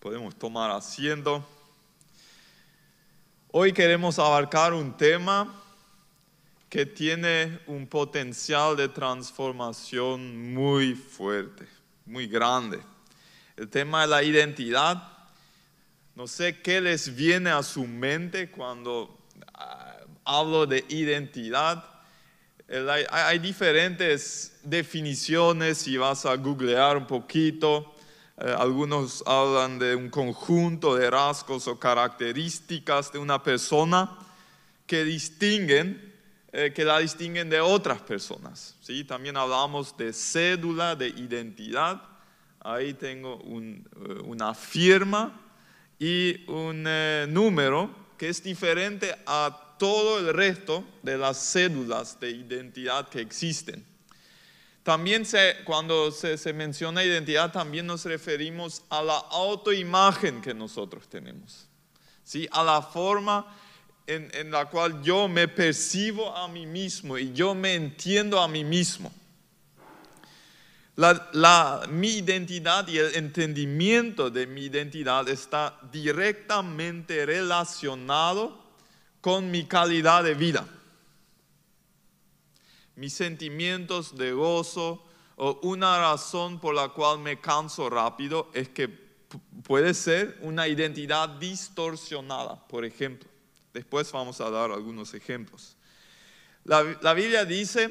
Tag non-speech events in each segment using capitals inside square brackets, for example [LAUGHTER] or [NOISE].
Podemos tomar asiento. Hoy queremos abarcar un tema que tiene un potencial de transformación muy fuerte, muy grande. El tema de la identidad. No sé qué les viene a su mente cuando ah, hablo de identidad. Hay, hay diferentes definiciones si vas a googlear un poquito. Eh, algunos hablan de un conjunto de rasgos o características de una persona que distinguen, eh, que la distinguen de otras personas. ¿sí? También hablamos de cédula, de identidad. Ahí tengo eh, una firma y un número que es diferente a todo el resto de las cédulas de identidad que existen. También cuando se, menciona identidad, también nos referimos a la autoimagen que nosotros tenemos, ¿sí? a la forma en, la cual yo me percibo a mí mismo y yo me entiendo a mí mismo. mi identidad y el entendimiento de mi identidad está directamente relacionado con mi calidad de vida mis sentimientos de gozo o una razón por la cual me canso rápido es que puede ser una identidad distorsionada, por ejemplo. Después vamos a dar algunos ejemplos. La, la Biblia dice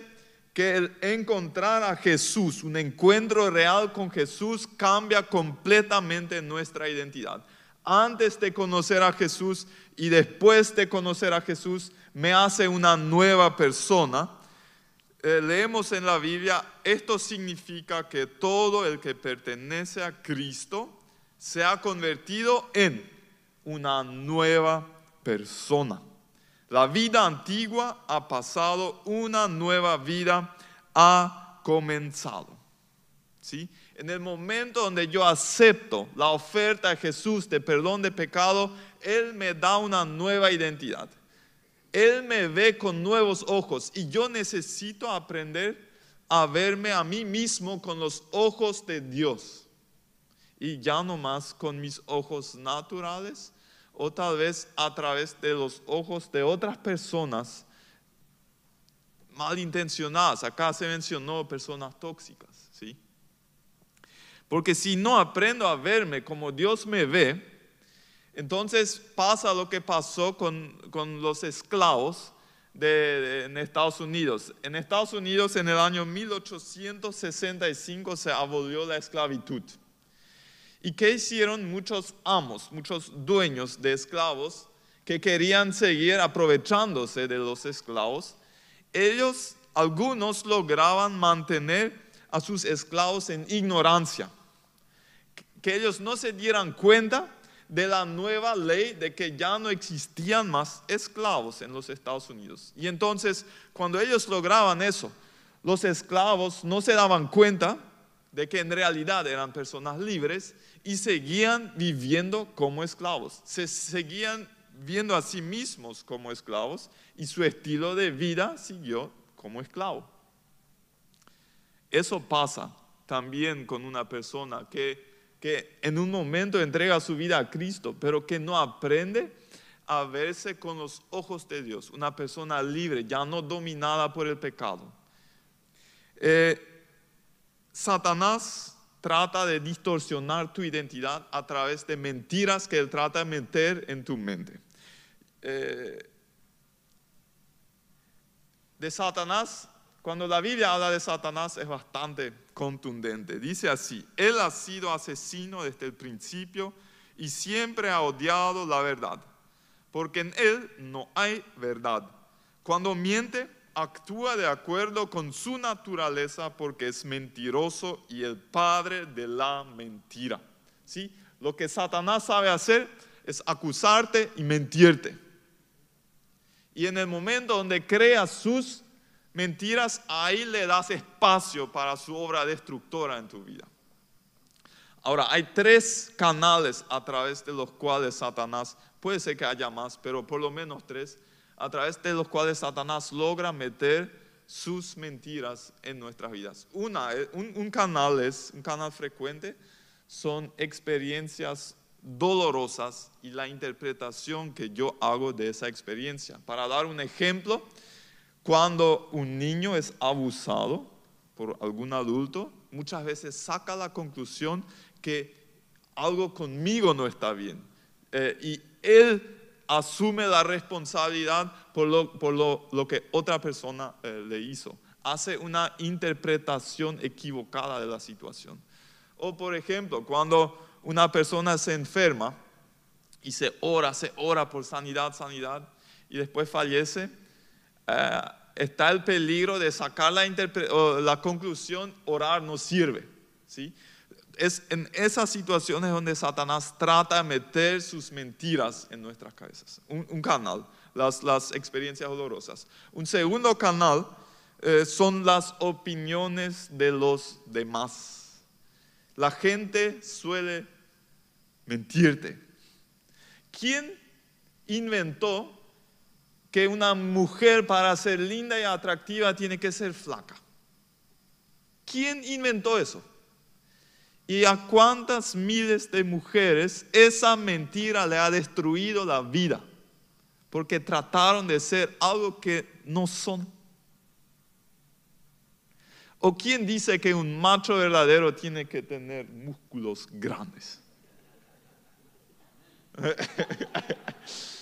que el encontrar a Jesús, un encuentro real con Jesús, cambia completamente nuestra identidad. Antes de conocer a Jesús y después de conocer a Jesús, me hace una nueva persona eh, leemos en la Biblia, esto significa que todo el que pertenece a Cristo se ha convertido en una nueva persona. La vida antigua ha pasado, una nueva vida ha comenzado. ¿Sí? En el momento donde yo acepto la oferta de Jesús de perdón de pecado, Él me da una nueva identidad. Él me ve con nuevos ojos y yo necesito aprender a verme a mí mismo con los ojos de Dios y ya no más con mis ojos naturales o tal vez a través de los ojos de otras personas malintencionadas. Acá se mencionó personas tóxicas, ¿sí? Porque si no aprendo a verme como Dios me ve, entonces pasa lo que pasó con, los esclavos en Estados Unidos. En Estados Unidos en el año 1865 se abolió la esclavitud. ¿Y qué hicieron muchos amos, muchos dueños de esclavos que querían seguir aprovechándose de los esclavos? Ellos, algunos lograban mantener a sus esclavos en ignorancia, que ellos no se dieran cuenta de la nueva ley de que ya no existían más esclavos en los Estados Unidos. Y entonces, cuando ellos lograban eso, los esclavos no se daban cuenta de que en realidad eran personas libres y seguían viviendo como esclavos. Se seguían viendo a sí mismos como esclavos y su estilo de vida siguió como esclavo. Eso pasa también con una persona que que en un momento entrega su vida a Cristo, pero que no aprende a verse con los ojos de Dios, una persona libre, ya no dominada por el pecado. Eh, Satanás trata de distorsionar tu identidad a través de mentiras que él trata de meter en tu mente. Eh, de Satanás cuando la Biblia habla de Satanás es bastante contundente. Dice así, Él ha sido asesino desde el principio y siempre ha odiado la verdad, porque en Él no hay verdad. Cuando miente, actúa de acuerdo con su naturaleza porque es mentiroso y el padre de la mentira. ¿Sí? Lo que Satanás sabe hacer es acusarte y mentirte. Y en el momento donde crea sus mentiras, ahí le das espacio para su obra destructora en tu vida. Ahora, hay tres canales a través de los cuales Satanás, puede ser que haya más, pero por lo menos tres, a través de los cuales Satanás logra meter sus mentiras en nuestras vidas. Una, un, un canal es, un canal frecuente, son experiencias dolorosas y la interpretación que yo hago de esa experiencia. Para dar un ejemplo, cuando un niño es abusado por algún adulto, muchas veces saca la conclusión que algo conmigo no está bien. Eh, y él asume la responsabilidad por lo, que otra persona eh, le hizo. Hace una interpretación equivocada de la situación. O por ejemplo, cuando una persona se enferma y se ora, se ora por sanidad, sanidad, y después fallece, eh, está el peligro de sacar la, la conclusión, orar no sirve. ¿sí? Es en esas situaciones donde Satanás trata de meter sus mentiras en nuestras cabezas. Un, canal, las, experiencias dolorosas. Un segundo canal eh, son las opiniones de los demás la gente suele mentirte. ¿Quién inventó que una mujer para ser linda y atractiva tiene que ser flaca? ¿Quién inventó eso? ¿Y a cuántas miles de mujeres esa mentira le ha destruido la vida? Porque trataron de ser algo que no son. ¿O quién dice que un macho verdadero tiene que tener músculos grandes? [LAUGHS]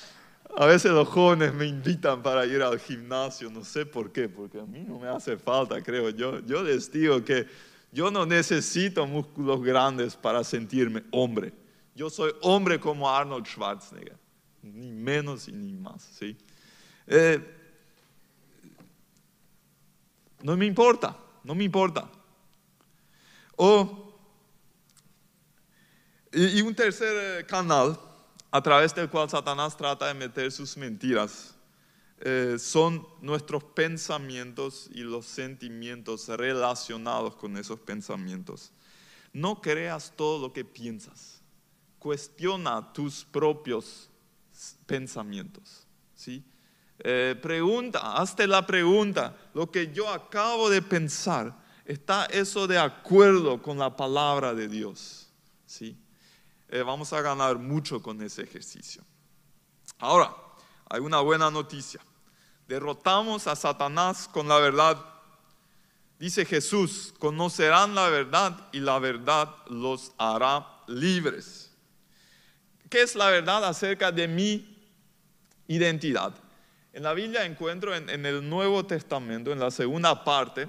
A veces los jóvenes me invitan para ir al gimnasio, no sé por qué, porque a mí no me hace falta, creo. Yo, yo les digo que yo no necesito músculos grandes para sentirme hombre. Yo soy hombre como Arnold Schwarzenegger, ni menos ni más. ¿sí? Eh, no me importa no me importa. O, y, un tercer eh, canal a través del cual Satanás trata de meter sus mentiras eh, son nuestros pensamientos y los sentimientos relacionados con esos pensamientos. No creas todo lo que piensas. Cuestiona tus propios pensamientos. ¿sí? Eh, pregunta, hazte la pregunta, lo que yo acabo de pensar, ¿está eso de acuerdo con la palabra de Dios? ¿Sí? Eh, vamos a ganar mucho con ese ejercicio. Ahora, hay una buena noticia. Derrotamos a Satanás con la verdad. Dice Jesús, conocerán la verdad y la verdad los hará libres. ¿Qué es la verdad acerca de mi identidad? En la Biblia encuentro en, el Nuevo Testamento, en la segunda parte,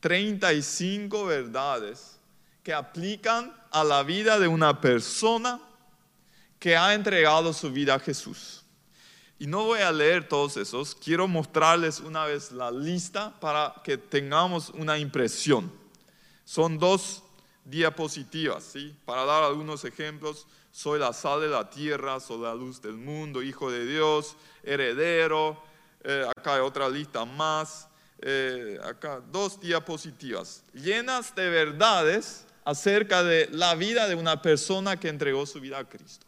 35 verdades que aplican a la vida de una persona que ha entregado su vida a Jesús. Y no voy a leer todos esos, quiero mostrarles una vez la lista para que tengamos una impresión. Son dos diapositivas, ¿sí? Para dar algunos ejemplos, soy la sal de la tierra, soy la luz del mundo, hijo de Dios, heredero. Eh, acá hay otra lista más. Eh, acá dos diapositivas llenas de verdades acerca de la vida de una persona que entregó su vida a Cristo.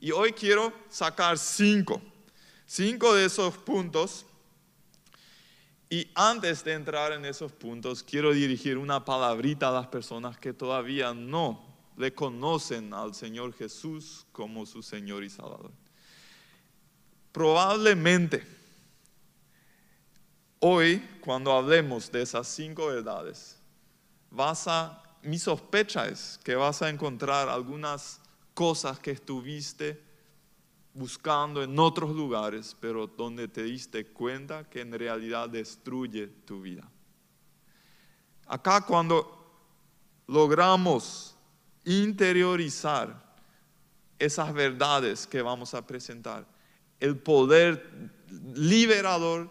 Y hoy quiero sacar cinco, cinco de esos puntos. Y antes de entrar en esos puntos, quiero dirigir una palabrita a las personas que todavía no le conocen al Señor Jesús como su Señor y Salvador. Probablemente hoy, cuando hablemos de esas cinco verdades, vas a, mi sospecha es que vas a encontrar algunas cosas que estuviste buscando en otros lugares, pero donde te diste cuenta que en realidad destruye tu vida. Acá cuando logramos interiorizar esas verdades que vamos a presentar, el poder liberador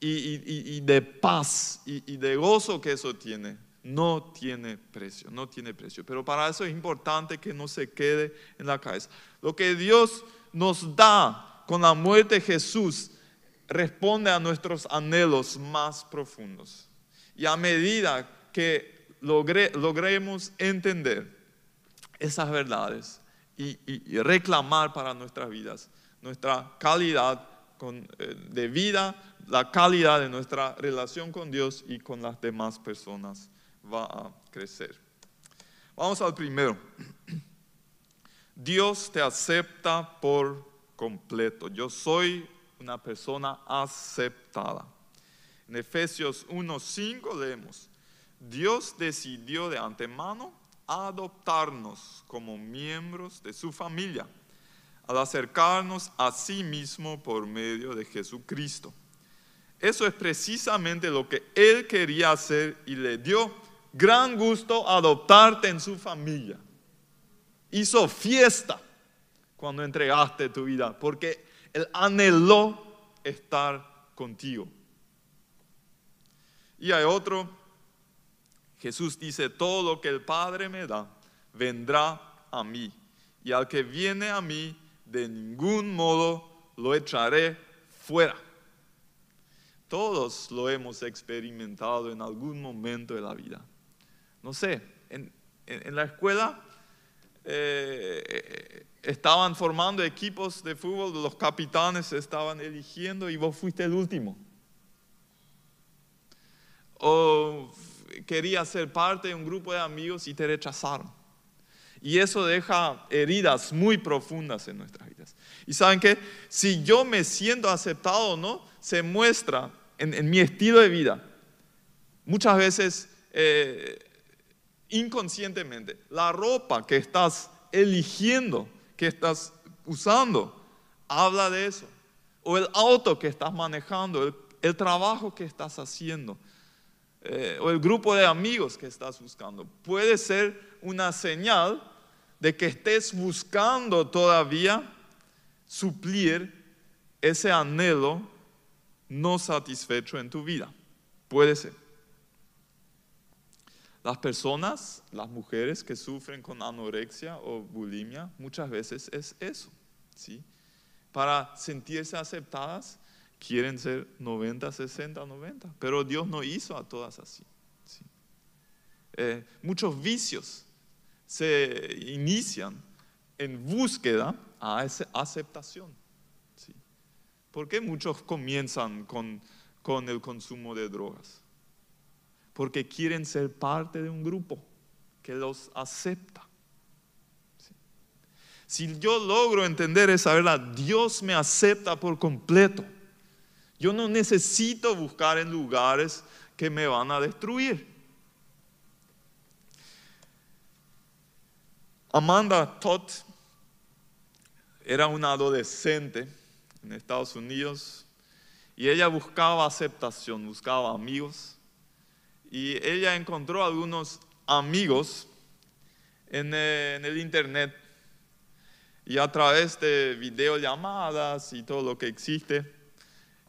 y, de paz y, de gozo que eso tiene, no tiene precio, no tiene precio. Pero para eso es importante que no se quede en la cabeza. Lo que Dios nos da con la muerte de Jesús responde a nuestros anhelos más profundos. Y a medida que logremos entender esas verdades y, reclamar para nuestras vidas nuestra calidad eh, de vida, la calidad de nuestra relación con Dios y con las demás personas va a crecer. Vamos al primero. Dios te acepta por completo. Yo soy una persona aceptada. En Efesios 1.5 leemos, Dios decidió de antemano adoptarnos como miembros de su familia al acercarnos a sí mismo por medio de Jesucristo. Eso es precisamente lo que Él quería hacer y le dio gran gusto adoptarte en su familia. Hizo fiesta cuando entregaste tu vida, porque Él anheló estar contigo. Y hay otro, Jesús dice, todo lo que el Padre me da, vendrá a mí. Y al que viene a mí, de ningún modo lo echaré fuera. Todos lo hemos experimentado en algún momento de la vida. No sé, en, la escuela eh, estaban formando equipos de fútbol, los capitanes estaban eligiendo y vos fuiste el último. O querías ser parte de un grupo de amigos y te rechazaron. Y eso deja heridas muy profundas en nuestras vidas. Y saben que si yo me siento aceptado o no, se muestra en, mi estilo de vida. Muchas veces eh, inconscientemente, la ropa que estás eligiendo, que estás usando, habla de eso. O el auto que estás manejando, el, trabajo que estás haciendo, eh, o el grupo de amigos que estás buscando. Puede ser una señal de que estés buscando todavía suplir ese anhelo no satisfecho en tu vida. Puede ser. Las personas, las mujeres que sufren con anorexia o bulimia, muchas veces es eso. ¿sí? Para sentirse aceptadas, quieren ser 90, 60, 90. Pero Dios no hizo a todas así. ¿sí? Eh, muchos vicios se inician en búsqueda a esa aceptación. ¿sí? ¿Por qué muchos comienzan con, con el consumo de drogas? Porque quieren ser parte de un grupo que los acepta. Si yo logro entender esa verdad, Dios me acepta por completo. Yo no necesito buscar en lugares que me van a destruir. Amanda Todd era una adolescente en Estados Unidos y ella buscaba aceptación, buscaba amigos y ella encontró algunos amigos en, eh, el internet y a través de videollamadas y todo lo que existe,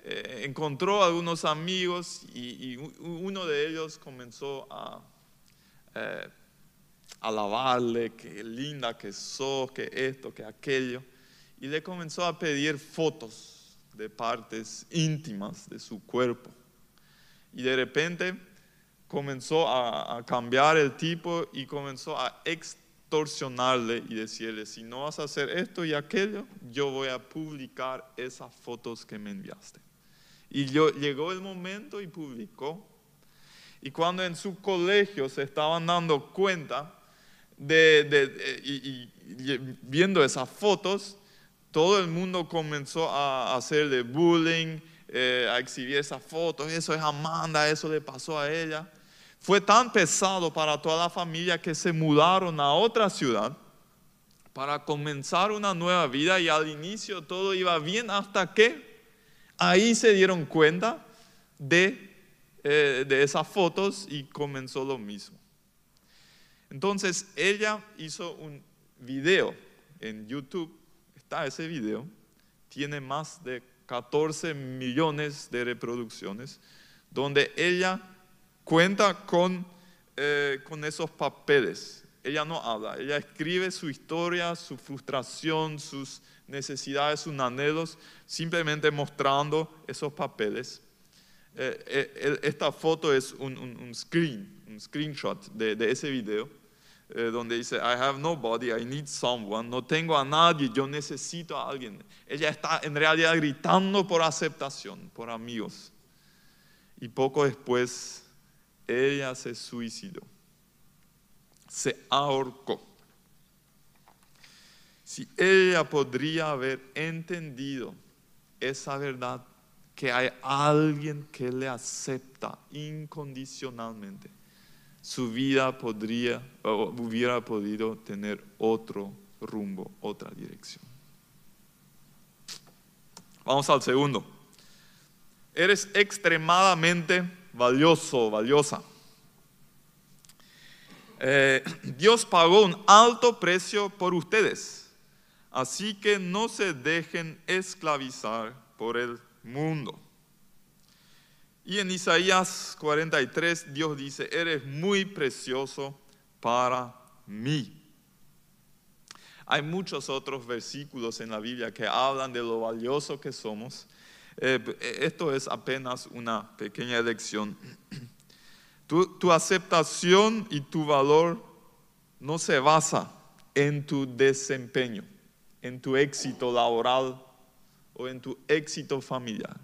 eh, encontró algunos amigos y, uno de ellos comenzó a eh, alabarle, que linda que sos, que esto, que aquello. Y le comenzó a pedir fotos de partes íntimas de su cuerpo. Y de repente comenzó a, cambiar el tipo y comenzó a extorsionarle y decirle, si no vas a hacer esto y aquello, yo voy a publicar esas fotos que me enviaste. Y llegó el momento y publicó. Y cuando en su colegio se estaban dando cuenta de, y, viendo esas fotos, todo el mundo comenzó a hacerle bullying, eh, a exhibir esas fotos, eso es Amanda, eso le pasó a ella. Fue tan pesado para toda la familia que se mudaron a otra ciudad para comenzar una nueva vida y al inicio todo iba bien hasta que ahí se dieron cuenta de, eh, de esas fotos y comenzó lo mismo. Entonces ella hizo un video en YouTube, está ese video, tiene más de 14 millones de reproducciones, donde ella cuenta con, eh, con esos papeles. Ella no habla, ella escribe su historia, su frustración, sus necesidades, sus anhelos, simplemente mostrando esos papeles. Eh, eh, esta foto es un, screen, un screenshot de, de ese video donde dice, I have nobody, I need someone, no tengo a nadie, yo necesito a alguien. Ella está en realidad gritando por aceptación, por amigos. Y poco después, ella se suicidó, se ahorcó. si ella podría haber entendido esa verdad, que hay alguien que le acepta incondicionalmente, su vida podría o hubiera podido tener otro rumbo, otra dirección. Vamos al segundo. Eres extremadamente valioso, valiosa. Eh, Dios pagó un alto precio por ustedes, así que no se dejen esclavizar por el mundo. Y en Isaías 43 Dios dice, eres muy precioso para mí. Hay muchos otros versículos en la Biblia que hablan de lo valioso que somos. Eh, esto es apenas una pequeña elección. [CLEARS THROAT] Tu, tu aceptación y tu valor no se basa en tu desempeño, en tu éxito laboral o en tu éxito familiar.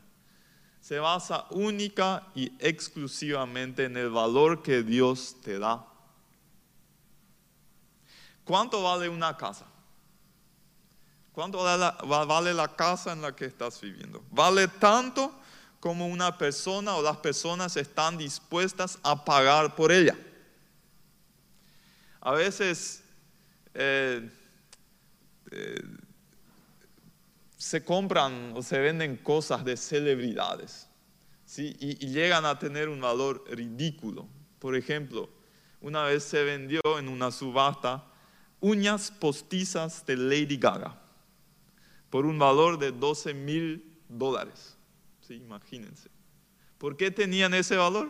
Se basa única y exclusivamente en el valor que Dios te da. ¿Cuánto vale una casa? ¿Cuánto vale la casa en la que estás viviendo? ¿Vale tanto como una persona o las personas están dispuestas a pagar por ella? A veces eh, eh, se compran o se venden cosas de celebridades ¿sí? y, y llegan a tener un valor ridículo. Por ejemplo, una vez se vendió en una subasta uñas postizas de Lady Gaga por un valor de 12 mil dólares. ¿Sí? Imagínense. ¿Por qué tenían ese valor?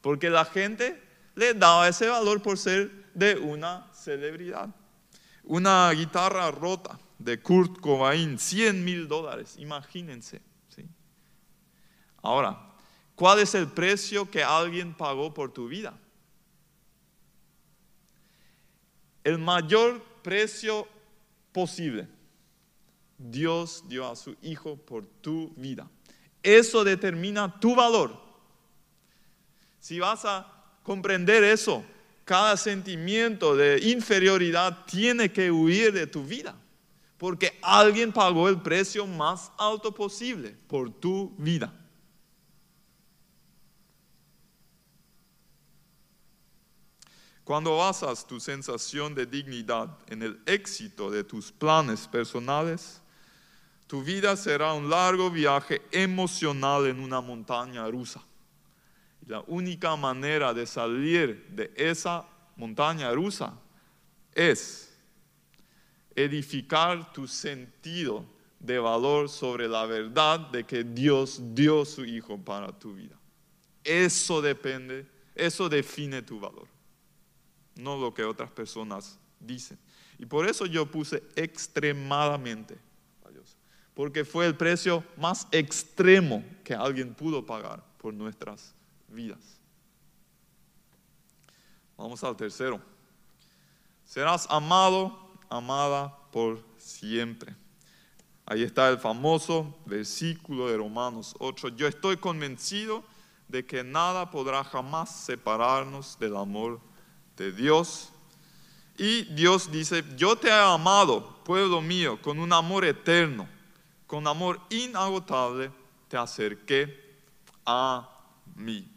Porque la gente le daba ese valor por ser de una celebridad. Una guitarra rota de Kurt Cobain, 100 mil dólares, imagínense. ¿sí? Ahora, ¿cuál es el precio que alguien pagó por tu vida? El mayor precio posible. Dios dio a su Hijo por tu vida. Eso determina tu valor. Si vas a comprender eso, cada sentimiento de inferioridad tiene que huir de tu vida, porque alguien pagó el precio más alto posible por tu vida. Cuando basas tu sensación de dignidad en el éxito de tus planes personales, tu vida será un largo viaje emocional en una montaña rusa. La única manera de salir de esa montaña rusa es edificar tu sentido de valor sobre la verdad de que Dios dio su Hijo para tu vida. Eso depende, eso define tu valor, no lo que otras personas dicen. Y por eso yo puse extremadamente porque fue el precio más extremo que alguien pudo pagar por nuestras vidas. Vamos al tercero. Serás amado, amada por siempre. Ahí está el famoso versículo de Romanos 8. Yo estoy convencido de que nada podrá jamás separarnos del amor de Dios. Y Dios dice, yo te he amado, pueblo mío, con un amor eterno con amor inagotable te acerqué a mí.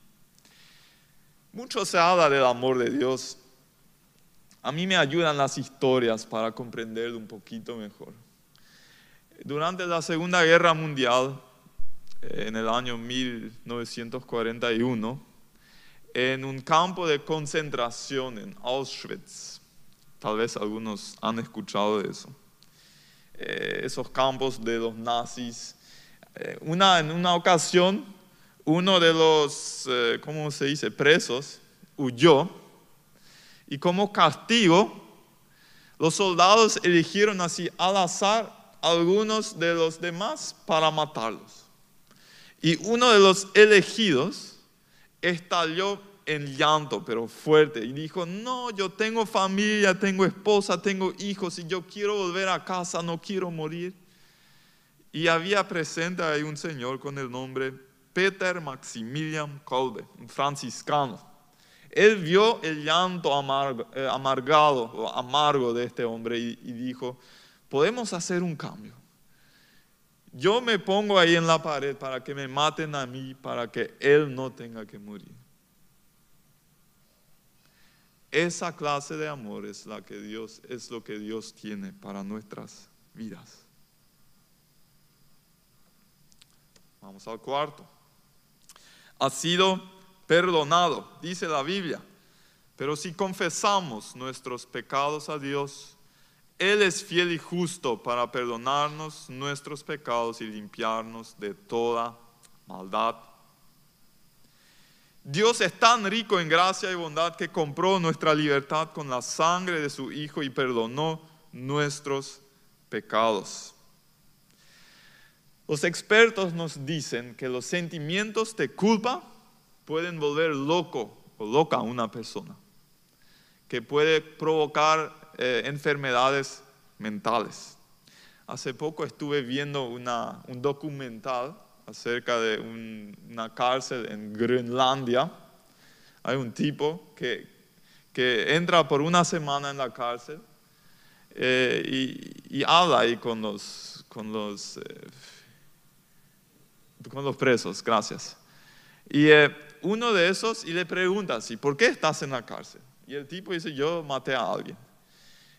Mucho se habla del amor de Dios. A mí me ayudan las historias para comprenderlo un poquito mejor. Durante la Segunda Guerra Mundial, en el año 1941, en un campo de concentración en Auschwitz, tal vez algunos han escuchado de eso, eh, esos campos de los nazis. Eh, una, en una ocasión, uno de los, eh, ¿cómo se dice?, presos huyó y como castigo, los soldados eligieron así al azar algunos de los demás para matarlos. Y uno de los elegidos estalló en llanto, pero fuerte, y dijo, no, yo tengo familia, tengo esposa, tengo hijos, y yo quiero volver a casa, no quiero morir. Y había presente ahí un señor con el nombre Peter Maximilian Kolbe, un franciscano. Él vio el llanto amargo, eh, amargado o amargo de este hombre y, y dijo, podemos hacer un cambio. Yo me pongo ahí en la pared para que me maten a mí, para que Él no tenga que morir. Esa clase de amor es la que Dios es lo que Dios tiene para nuestras vidas. Vamos al cuarto. Ha sido perdonado, dice la Biblia. Pero si confesamos nuestros pecados a Dios, Él es fiel y justo para perdonarnos nuestros pecados y limpiarnos de toda maldad. Dios es tan rico en gracia y bondad que compró nuestra libertad con la sangre de su Hijo y perdonó nuestros pecados. Los expertos nos dicen que los sentimientos de culpa pueden volver loco o loca a una persona, que puede provocar eh, enfermedades mentales. Hace poco estuve viendo un documental acerca de una cárcel en Groenlandia. Hay un tipo que, que entra por una semana en la cárcel eh, y, habla ahí con los, con los, eh, con los presos, gracias. Y eh, uno de esos, y le pregunta así, ¿por qué estás en la cárcel? Y el tipo dice, yo maté a alguien.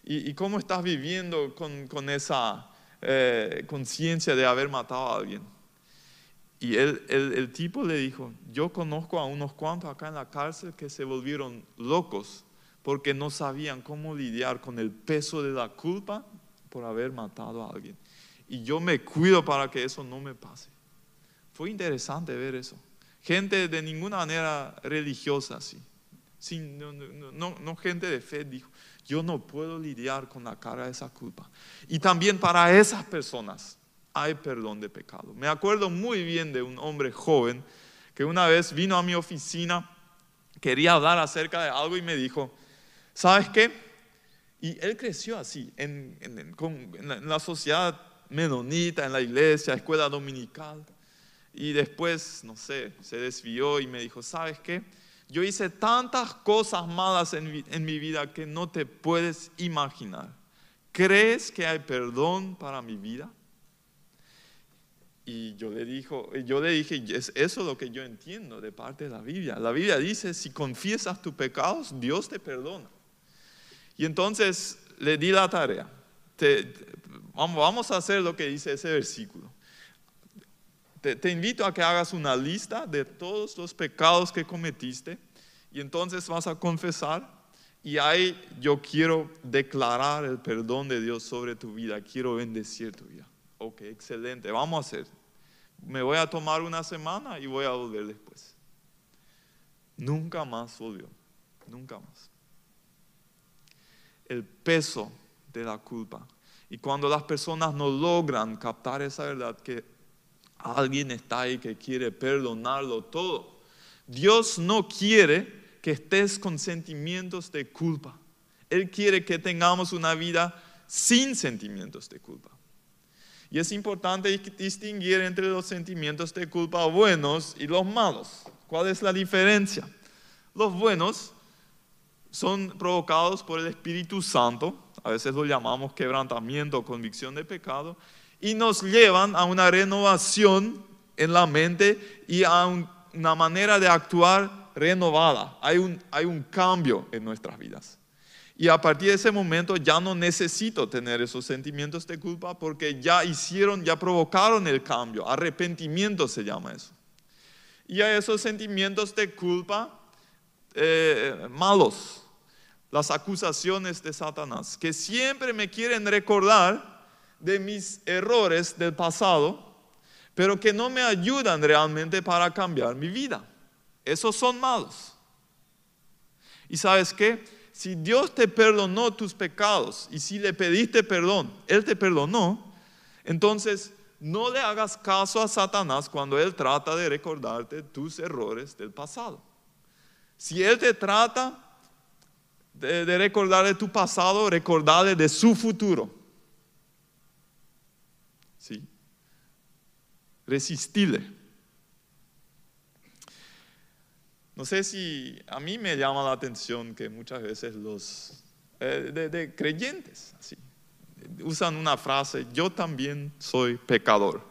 ¿Y, y cómo estás viviendo con, con esa conciencia de haber matado a alguien? Y el, el, tipo le dijo, yo conozco a unos cuantos acá en la cárcel que se volvieron locos porque no sabían cómo lidiar con el peso de la culpa por haber matado a alguien. Y yo me cuido para que eso no me pase. Fue interesante ver eso. Gente de ninguna manera religiosa así. Sin, no, no, no, gente de fe dijo, yo no puedo lidiar con la cara de esa culpa. Y también para esas personas hay perdón de pecado. Me acuerdo muy bien de un hombre joven que una vez vino a mi oficina, quería hablar acerca de algo y me dijo, ¿sabes qué? Y él creció así, en, la, sociedad menonita, en la iglesia, escuela dominical. Y después, no sé, se desvió y me dijo, ¿sabes qué? Yo hice tantas cosas malas en, en mi vida que no te puedes imaginar. ¿Crees que hay perdón para mi vida? Y yo le, dijo, yo le dije, es eso lo que yo entiendo de parte de la Biblia. La Biblia dice, si confiesas tus pecados, Dios te perdona. Y entonces le di la tarea. vamos a hacer lo que dice ese versículo. Te, invito a que hagas una lista de todos los pecados que cometiste y entonces vas a confesar y ahí yo quiero declarar el perdón de Dios sobre tu vida, quiero bendecir tu vida. Ok, excelente, vamos a hacer me voy a tomar una semana y voy a volver después. Nunca más volvió, nunca más. El peso de la culpa. Y cuando las personas no logran captar esa verdad que alguien está ahí que quiere perdonarlo todo, Dios no quiere que estés con sentimientos de culpa. Él quiere que tengamos una vida sin sentimientos de culpa. Y es importante distinguir entre los sentimientos de culpa buenos y los malos. ¿Cuál es la diferencia? Los buenos son provocados por el Espíritu Santo, a veces lo llamamos quebrantamiento o convicción de pecado, y nos llevan a una renovación en la mente y a una manera de actuar renovada. Hay un, hay un cambio en nuestras vidas. Y a partir de ese momento ya no necesito tener esos sentimientos de culpa porque ya hicieron, ya provocaron el cambio. Arrepentimiento se llama eso. Y a esos sentimientos de culpa eh, malos, las acusaciones de Satanás, que siempre me quieren recordar de mis errores del pasado, pero que no me ayudan realmente para cambiar mi vida. Esos son malos. ¿Y sabes qué? Si Dios te perdonó tus pecados y si le pediste perdón, Él te perdonó, entonces no le hagas caso a Satanás cuando Él trata de recordarte tus errores del pasado. Si Él te trata de, recordar de tu pasado, recordarle de su futuro. ¿Sí? Resistile. No sé si a mí me llama la atención que muchas veces los eh, de, creyentes, usan una frase, yo también soy pecador.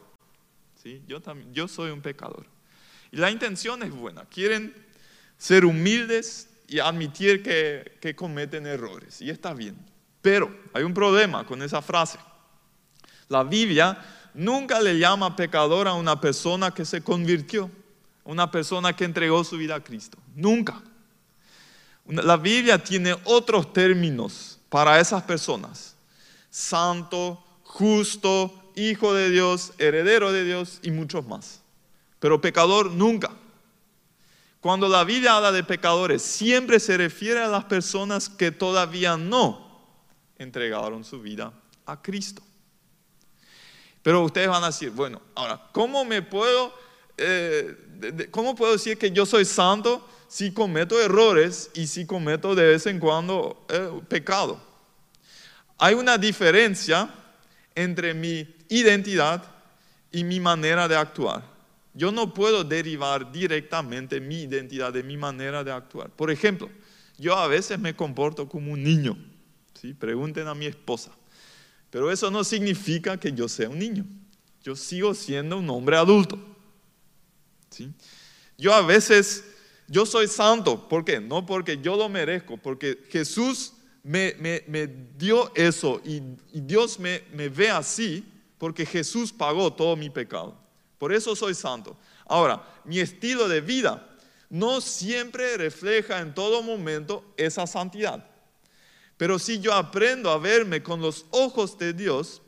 ¿Sí? Yo, también, yo soy un pecador. Y la intención es buena. Quieren ser humildes y admitir que, que cometen errores. Y está bien. Pero hay un problema con esa frase. La Biblia nunca le llama pecador a una persona que se convirtió, una persona que entregó su vida a Cristo. Nunca. La Biblia tiene otros términos para esas personas. Santo, justo, hijo de Dios, heredero de Dios y muchos más. Pero pecador nunca. Cuando la Biblia habla de pecadores, siempre se refiere a las personas que todavía no entregaron su vida a Cristo. Pero ustedes van a decir, bueno, ahora, ¿cómo me puedo, eh, cómo puedo decir que yo soy santo si cometo errores y si cometo de vez en cuando eh, pecado? Hay una diferencia entre mi identidad y mi manera de actuar. Yo no puedo derivar directamente mi identidad de mi manera de actuar. Por ejemplo, yo a veces me comporto como un niño. ¿sí? Pregunten a mi esposa. Pero eso no significa que yo sea un niño. Yo sigo siendo un hombre adulto. Yo a veces, yo soy santo. ¿Por qué? No porque yo lo merezco, porque Jesús me, dio eso y, y Dios me, me ve así porque Jesús pagó todo mi pecado. Por eso soy santo. Ahora, mi estilo de vida no siempre refleja en todo momento esa santidad. Pero si yo aprendo a verme con los ojos de Dios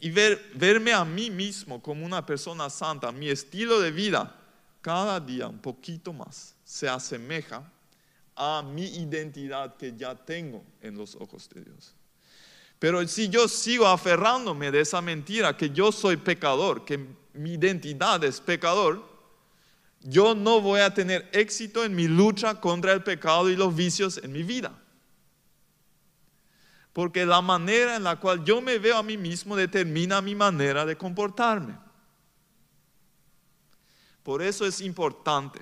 y ver, verme a mí mismo como una persona santa, mi estilo de vida cada día un poquito más se asemeja a mi identidad que ya tengo en los ojos de Dios. Pero si yo sigo aferrándome de esa mentira que yo soy pecador, que mi identidad es pecador, yo no voy a tener éxito en mi lucha contra el pecado y los vicios en mi vida porque la manera en la cual yo me veo a mí mismo determina mi manera de comportarme. Por eso es importante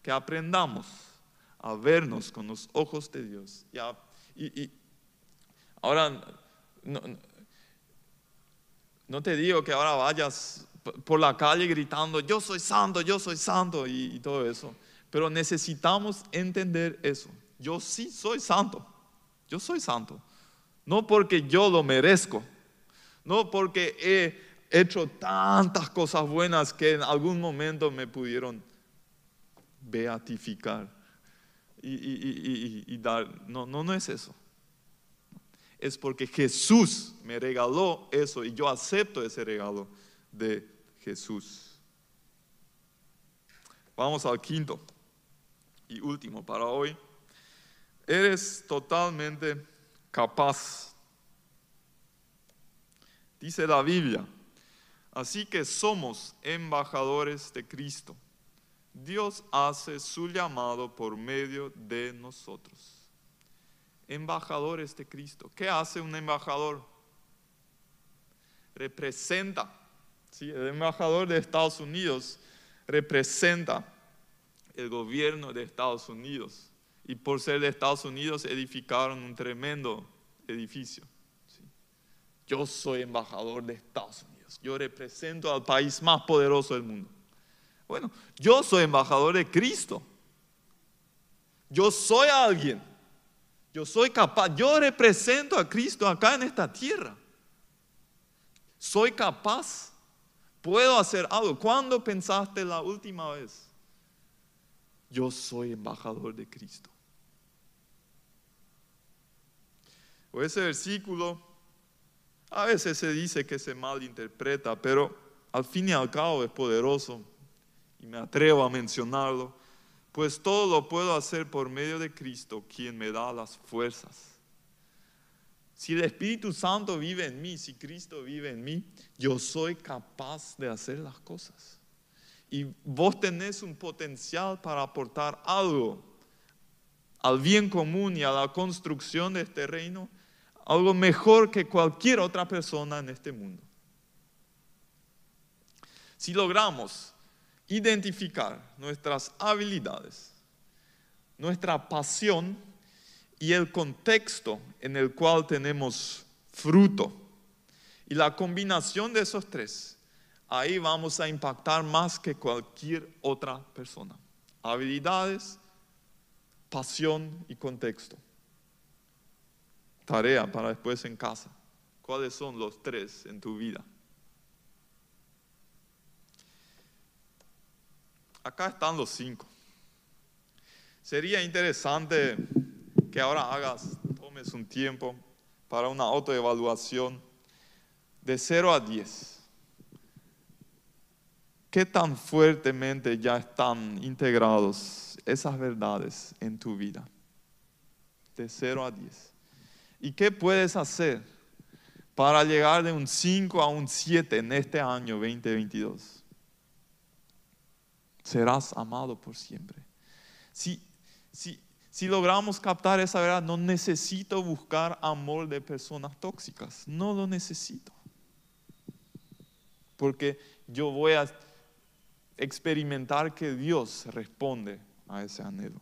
que aprendamos a vernos con los ojos de Dios. Y, ahora, no, te digo que ahora vayas por la calle gritando, yo soy santo, yo soy santo y todo eso, pero necesitamos entender eso. Yo sí soy santo, yo soy santo no porque yo lo merezco, no porque he hecho tantas cosas buenas que en algún momento me pudieron beatificar y, dar. No, no, no es eso. Es porque Jesús me regaló eso y yo acepto ese regalo de Jesús. Vamos al quinto y último para hoy. Eres totalmente capaz. Dice la Biblia, así que somos embajadores de Cristo. Dios hace su llamado por medio de nosotros. Embajadores de Cristo. ¿Qué hace un embajador? Representa. ¿sí? El embajador de Estados Unidos representa el gobierno de Estados Unidos y por ser de Estados Unidos edificaron un tremendo edificio. Yo soy embajador de Estados Unidos. Yo represento al país más poderoso del mundo. Bueno, yo soy embajador de Cristo. Yo soy alguien. Yo soy capaz. Yo represento a Cristo acá en esta tierra. Soy capaz. Puedo hacer algo. ¿Cuándo pensaste la última vez? Yo soy embajador de Cristo. O ese versículo, a veces se dice que se malinterpreta, pero al fin y al cabo es poderoso y me atrevo a mencionarlo, pues todo lo puedo hacer por medio de Cristo, quien me da las fuerzas. Si el Espíritu Santo vive en mí, si Cristo vive en mí, yo soy capaz de hacer las cosas. Y vos tenés un potencial para aportar algo al bien común y a la construcción de este reino algo mejor que cualquier otra persona en este mundo. Si logramos identificar nuestras habilidades, nuestra pasión y el contexto en el cual tenemos fruto. Y la combinación de esos tres, ahí vamos a impactar más que cualquier otra persona. Habilidades, pasión y contexto. Tarea para después en casa. ¿Cuáles son los tres en tu vida? Acá están los cinco. Sería interesante que ahora hagas, tomes un tiempo para una autoevaluación de 0 a 10. ¿Qué tan fuertemente ya están integrados esas verdades en tu vida? De 0 a 10. ¿Y qué puedes hacer para llegar de un 5 a un 7 en este año 2022? Serás amado por siempre. Si, si, si logramos captar esa verdad, no necesito buscar amor de personas tóxicas. No lo necesito. Porque yo voy a experimentar que Dios responde a ese anhelo.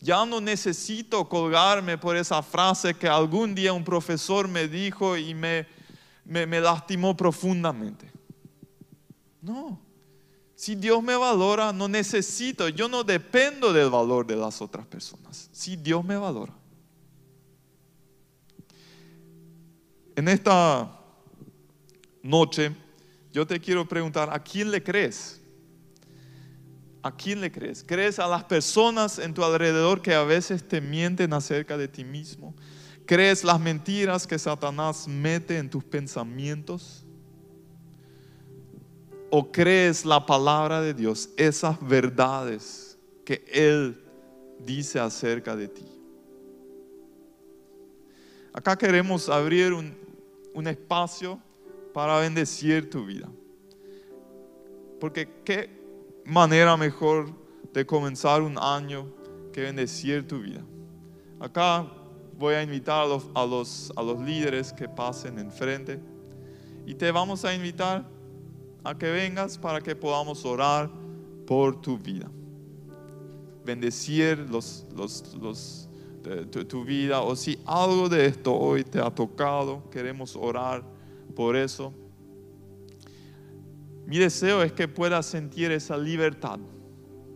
Ya no necesito colgarme por esa frase que algún día un profesor me dijo y me, me, me lastimó profundamente. No, si Dios me valora, no necesito, yo no dependo del valor de las otras personas. Si Dios me valora. En esta noche, yo te quiero preguntar, ¿a quién le crees? ¿A quién le crees? ¿Crees a las personas en tu alrededor que a veces te mienten acerca de ti mismo? ¿Crees las mentiras que Satanás mete en tus pensamientos? ¿O crees la palabra de Dios, esas verdades que Él dice acerca de ti? Acá queremos abrir un, espacio para bendecir tu vida. Porque qué manera mejor de comenzar un año que bendecir tu vida. Acá voy a invitar a los, a los, a los líderes que pasen enfrente y te vamos a invitar a que vengas para que podamos orar por tu vida. Bendecir los, los, los tu, tu vida o si algo de esto hoy te ha tocado, queremos orar por eso, mi deseo es que puedas sentir esa libertad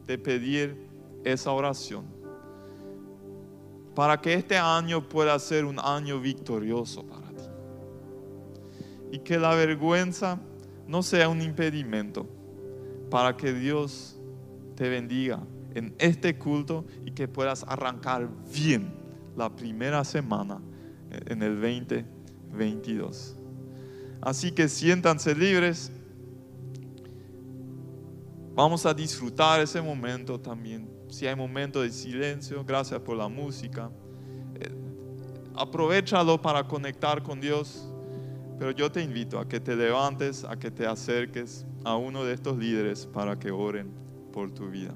de pedir esa oración. Para que este año pueda ser un año victorioso para ti. Y que la vergüenza no sea un impedimento para que Dios te bendiga en este culto y que puedas arrancar bien la primera semana en el 2022. Así que siéntanse libres. Vamos a disfrutar ese momento también. Si hay momento de silencio, gracias por la música. Eh, aprovechalo para conectar con Dios. Pero yo te invito a que te levantes, a que te acerques a uno de estos líderes para que oren por tu vida.